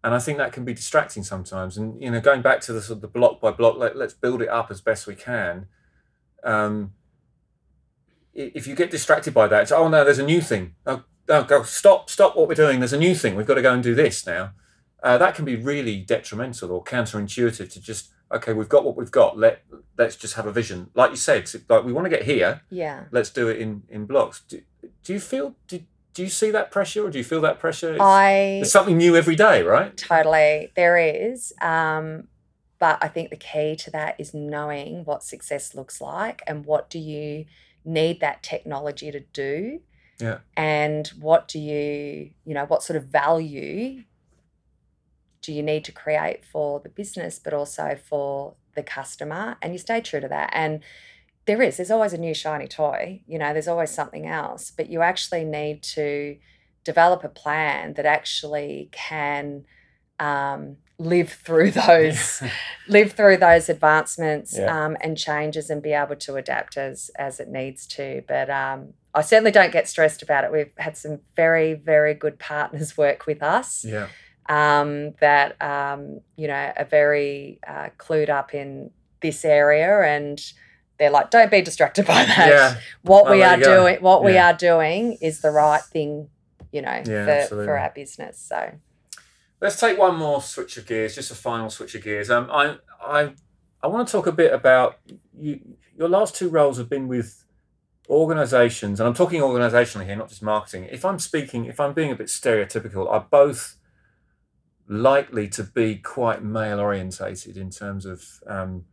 and I think that can be distracting sometimes. And you know, going back to the sort of the block by block, let, let's build it up as best we can. Um, if you get distracted by that, it's oh no, there's a new thing. Oh, oh, go stop, stop what we're doing. There's a new thing. We've got to go and do this now. Uh, that can be really detrimental or counterintuitive to just okay, we've got what we've got. Let let's just have a vision. Like you said, like we want to get here. Yeah. Let's do it in in blocks. Do, do you feel do, do you see that pressure or do you feel that pressure? It's, I there's something new every day, right? Totally, there is. Um, but I think the key to that is knowing what success looks like and what do you need that technology to do yeah. And what do you, you know, what sort of value do you need to create for the business, but also for the customer? And you stay true to that. And there is, there's always a new shiny toy, you know, there's always something else, but you actually need to develop a plan that actually can um, live through those live through those advancements yeah. um, and changes and be able to adapt as as it needs to but um, I certainly don't get stressed about it. We've had some very, very good partners work with us. Yeah. Um, that um, you know are very uh, clued up in this area, and they're like, "Don't be distracted by that. Yeah. What oh, we are doing, what yeah. we are doing, is the right thing, you know, yeah, for, for our business." So, let's take one more switch of gears, just a final switch of gears. Um, I I I want to talk a bit about you. Your last two roles have been with organizations, and I'm talking organizationally here, not just marketing. If I'm speaking, if I'm being a bit stereotypical, are both likely to be quite male orientated in terms of um,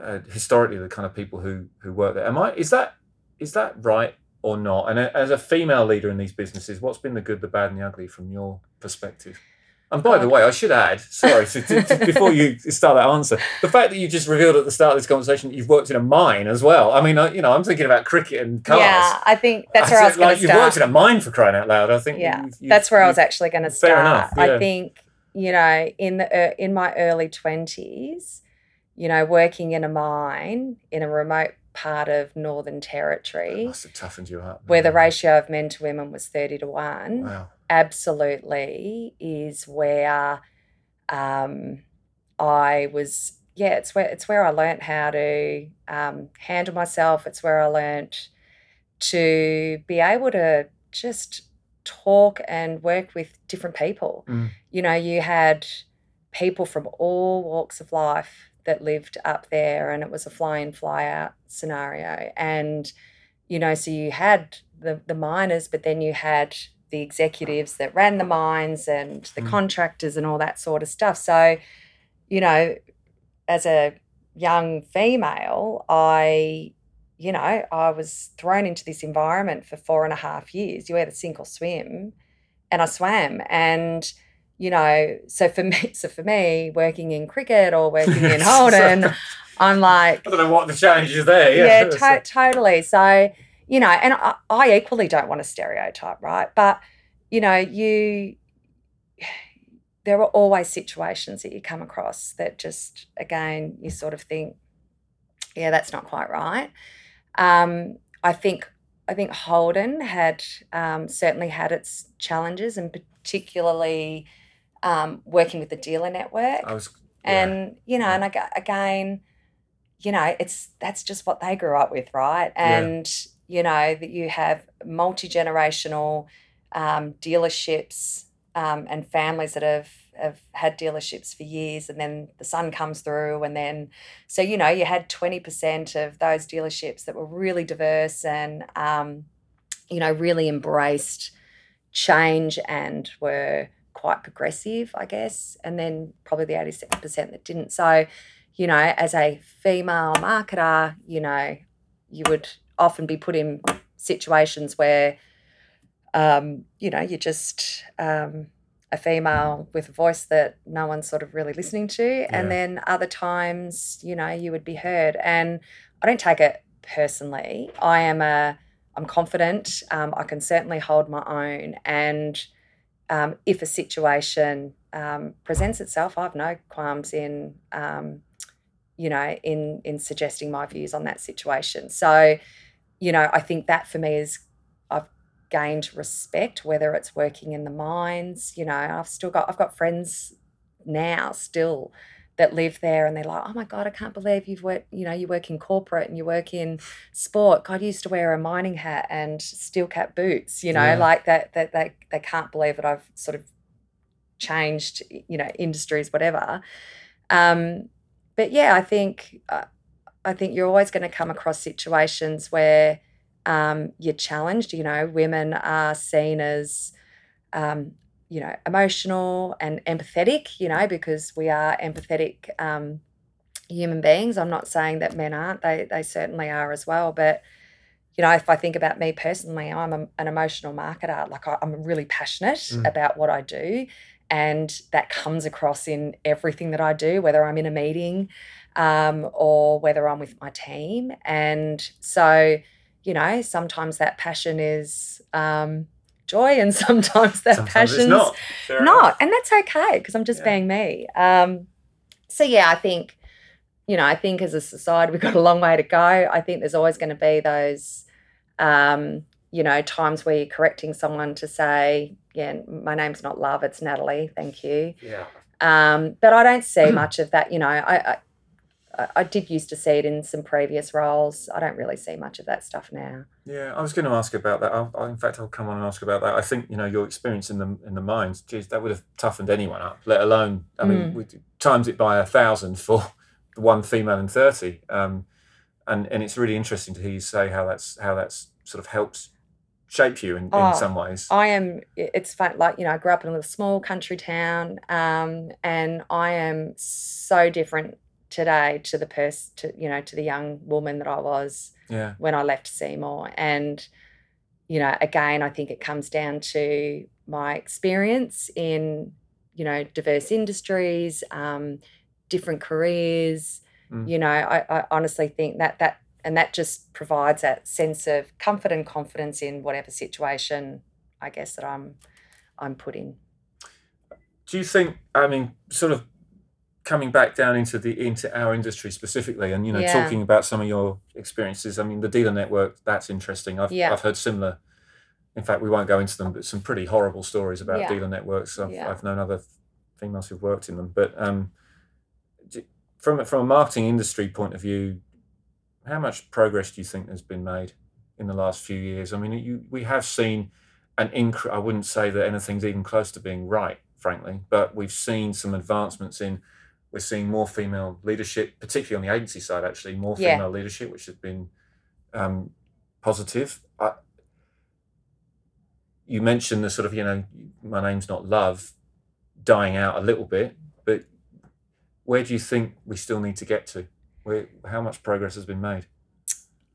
uh, historically the kind of people who who work there. Am I? Is that is that right or not? And as a female leader in these businesses, what's been the good, the bad, and the ugly from your perspective? And by the way, I should add, sorry, so to, to, before you start that answer, the fact that you just revealed at the start of this conversation that you've worked in a mine as well. I mean, I, you know, I'm thinking about cricket and cars. Yeah, I think that's where I, I was going to start. You've worked in a mine for crying out loud. I think. Yeah, you've, you've, that's where I was actually going to start. Fair enough. Yeah. I think you know, in the uh, in my early twenties, you know, working in a mine in a remote part of Northern Territory. That must have toughened you up. Where the ratio of men to women was 30 to 1. Wow. Absolutely is where um, I was, yeah, it's where, it's where I learnt how to um, handle myself. It's where I learnt to be able to just talk and work with different people. Mm. You know, you had people from all walks of life that lived up there and it was a fly in fly out scenario and you know so you had the the miners but then you had the executives that ran the mines and the mm. contractors and all that sort of stuff so you know as a young female i you know i was thrown into this environment for four and a half years you either sink or swim and i swam and you know, so for me, so for me, working in cricket or working in Holden, I'm like, I don't know what the challenge is there. Yeah, yeah to- totally. So, you know, and I, I equally don't want to stereotype, right? But, you know, you, there are always situations that you come across that just, again, you sort of think, yeah, that's not quite right. Um, I think I think Holden had um, certainly had its challenges, and particularly um, working with the dealer network. I was, yeah. and you know, and I, again, you know, it's that's just what they grew up with, right? And yeah. you know that you have multi generational um, dealerships um, and families that have have had dealerships for years and then the son comes through and then so you know you had 20% of those dealerships that were really diverse and um, you know really embraced change and were quite progressive, I guess, and then probably the 87% that didn't. So, you know, as a female marketer, you know, you would often be put in situations where, um, you know, you're just um, a female with a voice that no one's sort of really listening to. Yeah. And then other times, you know, you would be heard. And I don't take it personally. I am a, I'm confident. Um, I can certainly hold my own. And, um, if a situation um, presents itself, I've no qualms in, um, you know, in in suggesting my views on that situation. So, you know, I think that for me is gained respect, whether it's working in the mines. You know, I've still got I've got friends now still that live there and they're like, oh my God, I can't believe you've worked, you know, you work in corporate and you work in sport. God, used to wear a mining hat and steel cap boots, you know, yeah. like that, that they, they can't believe that I've sort of changed, you know, industries, whatever. Um, but yeah, I think, uh, I think you're always going to come across situations where um, you're challenged. You know, women are seen as um, you know, emotional and empathetic, you know, because we are empathetic um, human beings. I'm not saying that men aren't, they, they certainly are as well. But, you know, if I think about me personally, I'm a, an emotional marketer. Like I, am really passionate mm. about what I do. And that comes across in everything that I do, whether I'm in a meeting um, or whether I'm with my team. And so, you know, sometimes that passion is, um, joy and sometimes that sometimes passion's not, not. and that's okay because i'm just yeah. being me. Um, so yeah i think you know i think as a society we've got a long way to go. I think there's always going to be those um, you know times where you're correcting someone to say yeah my name's not love it's natalie thank you. Yeah. Um, but i don't see much of that you know I, I I did used to see it in some previous roles. I don't really see much of that stuff now. Yeah, I was going to ask about that. I'll, in fact, I'll come on and ask about that. I think you know your experience in the in the mines. Geez, that would have toughened anyone up. Let alone, I mean, mm. we times it by a thousand for the one female in thirty. Um, and and it's really interesting to hear you say how that's how that's sort of helps shape you in, oh, in some ways. I am. It's fun. Like you know, I grew up in a little small country town, um, and I am so different today to the person, to you know, to the young woman that I was yeah. when I left Seymour. And you know, again, I think it comes down to my experience in you know diverse industries, um, different careers. Mm. You know, I, I honestly think that that and that just provides that sense of comfort and confidence in whatever situation I guess that I'm I'm put in. Do you think? I mean, sort of coming back down into the into our industry specifically, and you know, yeah. talking about some of your experiences. I mean, the dealer network that's interesting. I've yeah. I've heard similar. In fact, we won't go into them, but some pretty horrible stories about yeah. dealer networks. I've, I've known other females who've worked in them, but um, from from a marketing industry point of view, how much progress do you think has been made in the last few years? I mean, you, we have seen an increase. I wouldn't say that anything's even close to being right, frankly, but we've seen some advancements in. We're seeing more female leadership, particularly on the agency side. Actually, more yeah. female leadership, which has been um, positive. I, you mentioned the sort of you know, my name's not love, dying out a little bit, but where do you think we still need to get to? Where, how much progress has been made?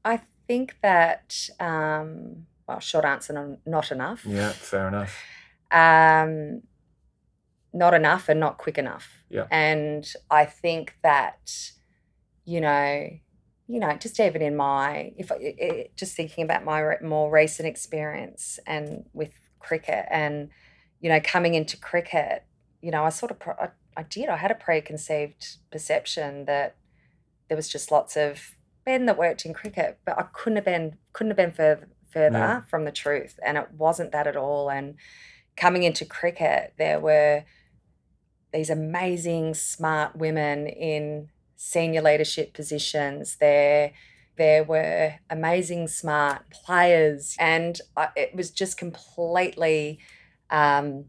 I think that, um, well, short answer, not enough. Yeah, fair enough. Um, not enough and not quick enough. Yeah. And I think that, you know, you know, just even in my, if I, just thinking about my more recent experience and with cricket and, you know, coming into cricket, you know, I sort of, I, I did, I had a preconceived perception that there was just lots of men that worked in cricket, but I couldn't have been couldn't have been further further yeah. from the truth, and it wasn't that at all. And coming into cricket, there were these amazing, smart women in senior leadership positions. There, there were amazing, smart players, and I, it was just completely. Um,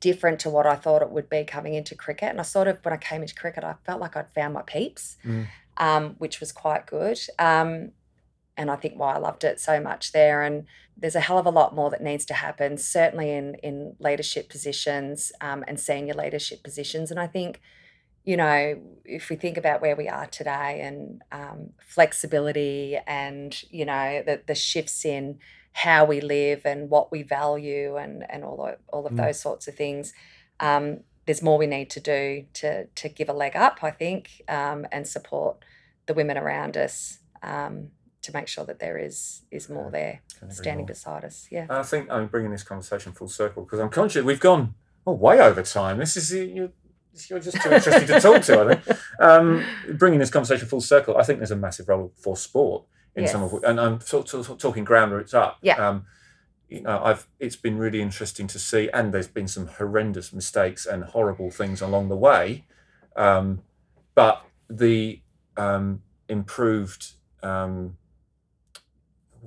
different to what I thought it would be coming into cricket. And I sort of, when I came into cricket, I felt like I'd found my peeps, mm. um, which was quite good. Um, and I think why I loved it so much there. And there's a hell of a lot more that needs to happen, certainly in in leadership positions um, and senior leadership positions. And I think, you know, if we think about where we are today and um, flexibility and you know the the shifts in how we live and what we value and and all of, all of mm. those sorts of things. Um, there's more we need to do to to give a leg up, I think, um, and support the women around us um, to make sure that there is is more there standing more. beside us. Yeah, I think I'm bringing this conversation full circle because I'm conscious we've gone oh, way over time. This is you. You're just too interesting to talk to. I think um, bringing this conversation full circle. I think there's a massive role for sport in yes. some of and I'm sort of talking ground roots up. Yeah. Um, you know, I've it's been really interesting to see, and there's been some horrendous mistakes and horrible things along the way, um, but the um, improved. Um,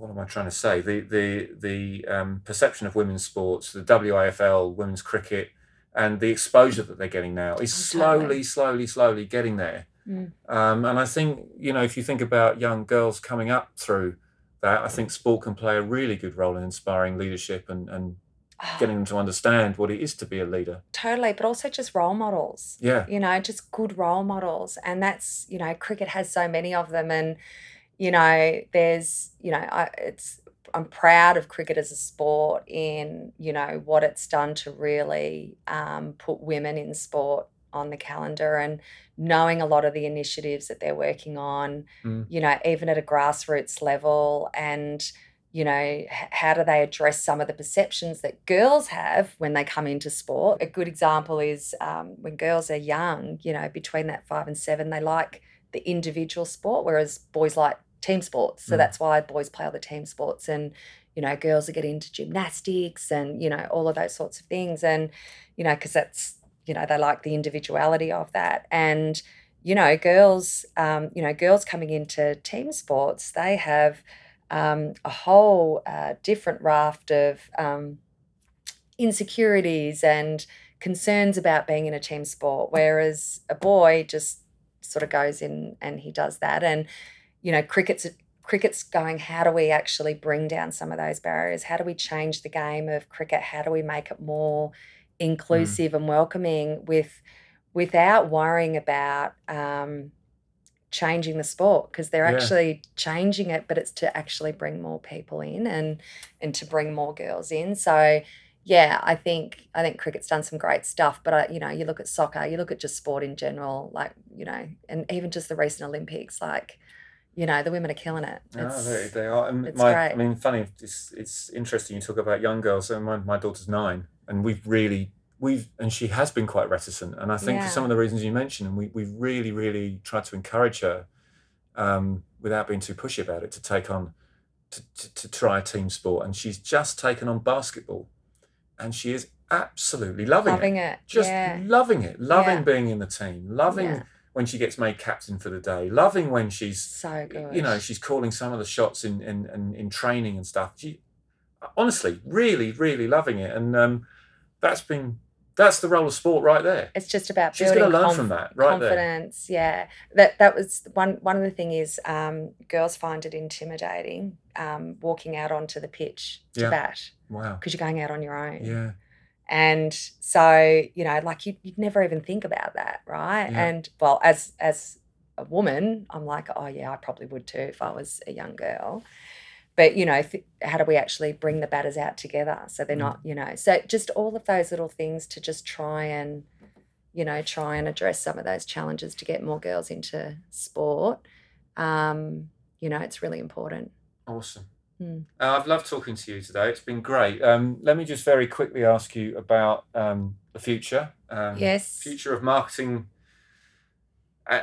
what am I trying to say? The the the um, perception of women's sports, the WIFL, women's cricket, and the exposure that they're getting now is slowly, slowly, slowly getting there. Mm. Um, and I think, you know, if you think about young girls coming up through that, I think sport can play a really good role in inspiring leadership and, and oh. getting them to understand what it is to be a leader. Totally, but also just role models. Yeah. You know, just good role models. And that's, you know, cricket has so many of them. And, you know, there's, you know, I, it's, I'm proud of cricket as a sport in, you know, what it's done to really um, put women in sport on the calendar and knowing a lot of the initiatives that they're working on, mm. you know, even at a grassroots level and you know, how do they address some of the perceptions that girls have when they come into sport? A good example is um, when girls are young, you know, between that five and seven, they like the individual sport, whereas boys like team sports. So mm. that's why boys play all the team sports. And, you know, girls are getting into gymnastics and, you know, all of those sorts of things. And, you know, because that's you know they like the individuality of that and you know girls um, you know girls coming into team sports they have um, a whole uh, different raft of um, insecurities and concerns about being in a team sport whereas a boy just sort of goes in and he does that. And, you know, cricket's cricket's going, how do we actually bring down some of those barriers? How do we change the game of cricket? How do we make it more mm. inclusive mm. and welcoming with without worrying about um, changing the sport because they're yeah. actually changing it, but it's to actually bring more people in and and to bring more girls in. So yeah, I think I think cricket's done some great stuff, but I, you know, you look at soccer, you look at just sport in general, like you know, and even just the recent Olympics, like you know, the women are killing it. It's, they, they are. And my, great. I mean, funny, it's it's interesting. You talk about young girls. So my my daughter's nine, and we've really we've and she has been quite reticent and i think yeah. for some of the reasons you mentioned and we, we've really really tried to encourage her um, without being too pushy about it to take on to, to, to try a team sport and she's just taken on basketball and she is absolutely loving, loving it. it. Just yeah. loving it. Loving yeah. being in the team. Loving. When she gets made captain for the day. Loving when she's so good. You know, she's calling some of the shots in in, in, in training and stuff. She honestly, really, really loving it. And um, that's been that's the role of sport right there. It's just about She's building learn conf- from that, right confidence. There. Yeah, that that was one one of the thing is um, girls find it intimidating um, walking out onto the pitch to yeah. bat. Wow, because you're going out on your own. Yeah. And so you know, like you, you'd never even think about that, right? Yeah. And well, as as a woman, I'm like, oh yeah, I probably would too if I was a young girl but you know how do we actually bring the batters out together so they're mm. not you know so just all of those little things to just try and you know try and address some of those challenges to get more girls into sport um, you know it's really important awesome mm. uh, i've loved talking to you today it's been great um, let me just very quickly ask you about um, the future um, yes future of marketing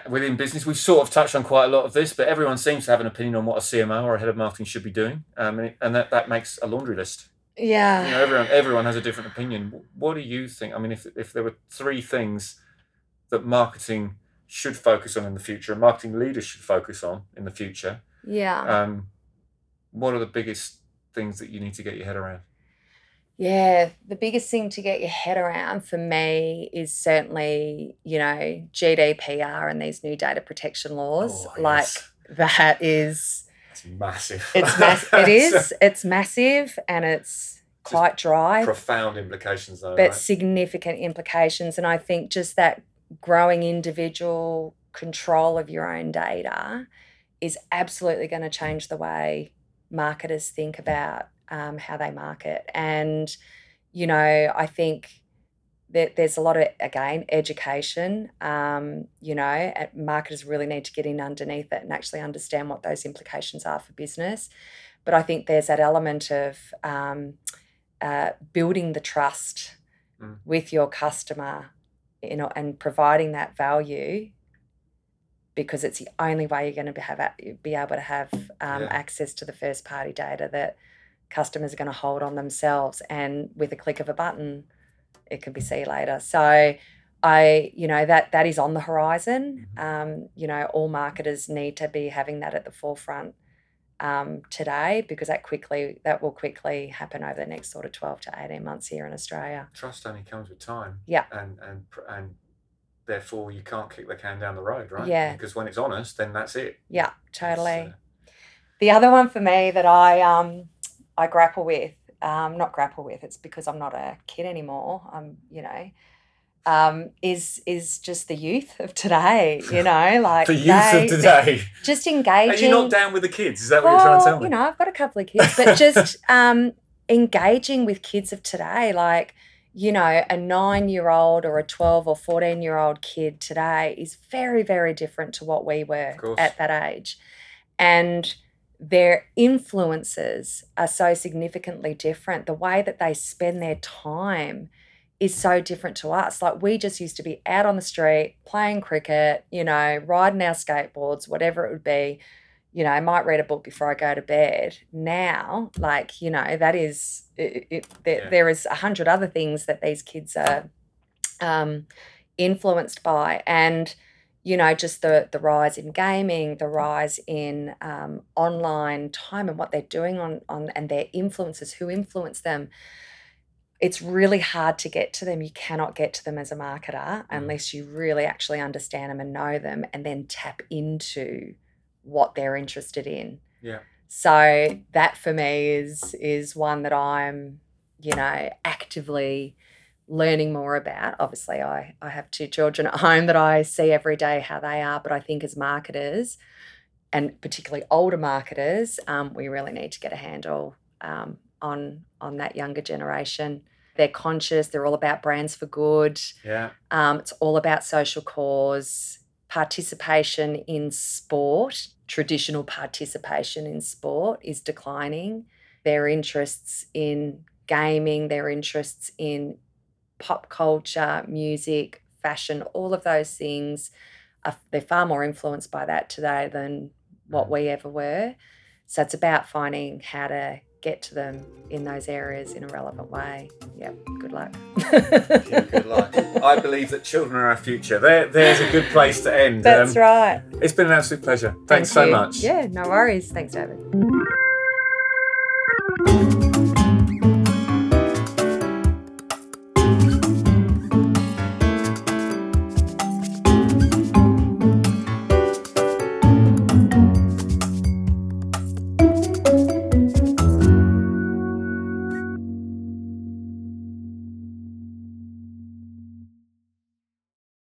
within business, we've sort of touched on quite a lot of this, but everyone seems to have an opinion on what a CMO or a head of marketing should be doing, um, and, and that, that makes a laundry list. Yeah, you know, everyone everyone has a different opinion. What do you think? I mean, if if there were three things that marketing should focus on in the future, and marketing leaders should focus on in the future, yeah, um, what are the biggest things that you need to get your head around? Yeah, the biggest thing to get your head around for me is certainly, you know, GDPR and these new data protection laws. Oh, like yes. that is it's massive. It's mass- it is. It's massive and it's quite dry. Profound implications though. But right? significant implications. And I think just that growing individual control of your own data is absolutely going to change the way marketers think about um, how they market. And, you know, I think that there's a lot of, again, education. Um, you know, marketers really need to get in underneath it and actually understand what those implications are for business. But I think there's that element of um, uh, building the trust mm. with your customer, you know, and providing that value because it's the only way you're going to be, have, be able to have um, yeah. access to the first party data that customers are going to hold on themselves. And with a click of a button it could be see later. So i you know that that is on the horizon. Mm-hmm. um, you know all marketers need to be having that at the forefront um, today because that quickly that will quickly happen over the next sort of 12 to 18 months here in australia. Trust only comes with time. Yeah. And and and therefore you can't kick the can down the road right yeah because when it's honest then that's it yeah totally uh, the other one for me that i um I grapple with, um, not grapple with, it's because I'm not a kid anymore. I'm, you know, um, is is just the youth of today, you know, like the youth they, of today. Just engaging. Are you not down with the kids? Is that well, what you're trying to tell me? You know, I've got a couple of kids, but just um, engaging with kids of today, like you know, a nine year old or a 12 or 14 year old kid today is very, very different to what we were at that age. And their influences are so significantly different. The way that they spend their time is so different to us. Like we just used to be out on the street playing cricket, you know, riding our skateboards, whatever it would be. You know, I might read a book before I go to bed. Now, like you know, that is it, it, there, yeah. there is a hundred other things that these kids are um, influenced by, and you know, just the the rise in gaming, the rise in um, online time and what they're doing on on and their influences, who influence them. it's really hard to get to them. You cannot get to them as a marketer mm. unless you really actually understand them and know them and then tap into what they're interested in. Yeah. So that for me is is one that I'm, you know, actively learning more about. Obviously, I, I have two children at home that I see every day how they are, but I think as marketers, and particularly older marketers, um, we really need to get a handle um, on on that younger generation. They're conscious. They're all about brands for good. Yeah. Um, it's all about social cause, participation in sport. Traditional participation in sport is declining. Their interests in gaming, their interests in pop culture, music, fashion, all of those things, are, they're far more influenced by that today than what mm. we ever were. So it's about finding how to get to them in those areas in a relevant way. Yep, good luck. yeah, good luck. I believe that children are our future. There, there's a good place to end. That's um, right. It's been an absolute pleasure. Thanks Thank so much. Yeah, no worries. Thanks, David.